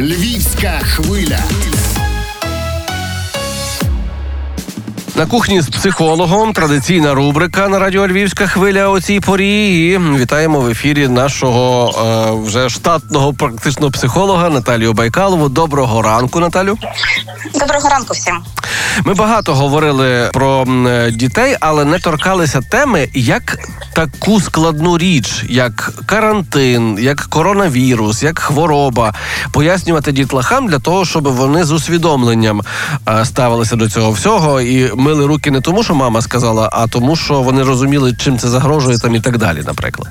Львівська хвиля. На кухні з психологом традиційна рубрика на радіо Львівська хвиля о цій порі. І вітаємо в ефірі нашого е, вже штатного практично психолога Наталію Байкалову. Доброго ранку, Наталю. Доброго ранку всім. Ми багато говорили про дітей, але не торкалися теми, як таку складну річ, як карантин, як коронавірус, як хвороба, пояснювати дітлахам для того, щоб вони з усвідомленням е, ставилися до цього всього і мили руки не тому, що мама сказала, а тому, що вони розуміли, чим це загрожує там і так далі, наприклад.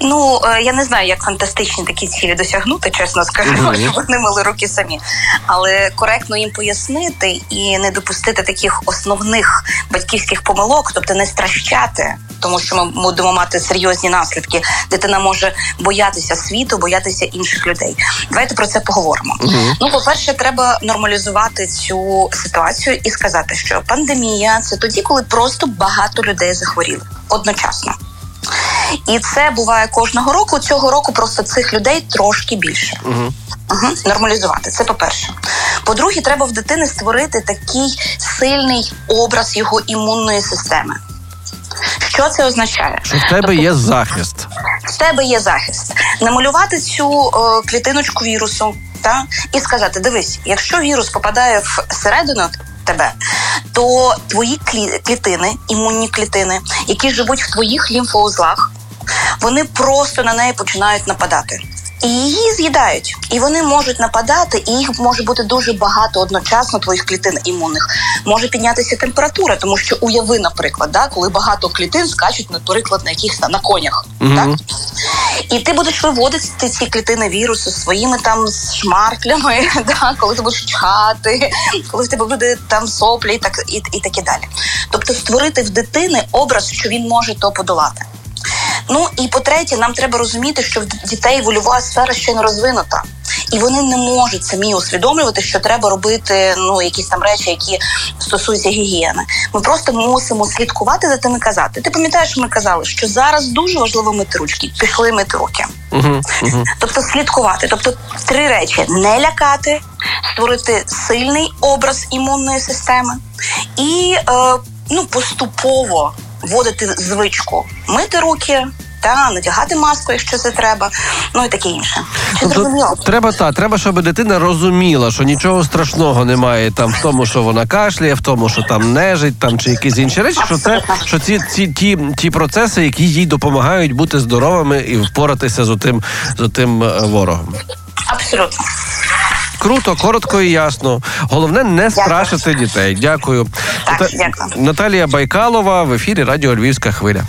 Ну е, я не знаю, як фантастичні такі цілі досягнути, чесно скажу, Мгм. щоб вони мили руки самі. Але коректно їм пояснити і не допустити таких основних батьківських помилок, тобто не стращати, тому що ми будемо мати серйозні наслідки. Дитина може боятися світу, боятися інших людей. Давайте про це поговоримо. Мгм. Ну, по-перше, треба нормалізувати цю ситуацію і сказати, що пандемія це тоді, коли просто багато людей захворіли одночасно. І це буває кожного року. Цього року просто цих людей трошки більше. Угу. Угу. Нормалізувати. Це по-перше. По-друге, треба в дитини створити такий сильний образ його імунної системи. Що це означає? Що в тебе є захист. в тебе є захист. Намалювати цю е, клітиночку вірусу та і сказати: дивись, якщо вірус попадає всередину тебе, то твої клі- клітини, імунні клітини, які живуть в твоїх лімфоузлах, вони просто на неї починають нападати. І її з'їдають, і вони можуть нападати, і їх може бути дуже багато одночасно твоїх клітин імунних. Може піднятися температура, тому що уяви, наприклад, да, коли багато клітин скачуть, наприклад, на якихось на конях. Мгм. Так? І ти будеш виводити ці клітини вірусу своїми там шмарклями, да, коли ти будеш чхати, коли в тебе буде там соплі і так і, і таке далі. Тобто створити в дитини образ, що він може то подолати. Ну і по-третє, нам треба розуміти, що в дітей вольова сфера ще не розвинута. І вони не можуть самі усвідомлювати, що треба робити ну якісь там речі, які стосуються гігієни. Ми просто мусимо слідкувати за тим і казати. Ти пам'ятаєш, ми казали, що зараз дуже важливо мити ручки, пішли мити руки. Угу. Угу. Тобто слідкувати. Тобто три речі: не лякати, створити сильний образ імунної системи і е, ну, поступово вводити звичку мити руки. Та надягати маску, якщо це треба, ну і таке інше. Чи зрозуміло? Тобто, треба та треба, щоб дитина розуміла, що нічого страшного немає там в тому, що вона кашляє, в тому, що там нежить, там чи якісь інші речі. Що це що ці, ці ті, ті процеси, які їй допомагають бути здоровими і впоратися з отим з отим е, ворогом. Абсолютно. Круто, коротко і ясно. Головне не Дякую. страшити дітей. Дякую. Так, Ната- дякую. Наталія Байкалова в ефірі Радіо Львівська хвиля.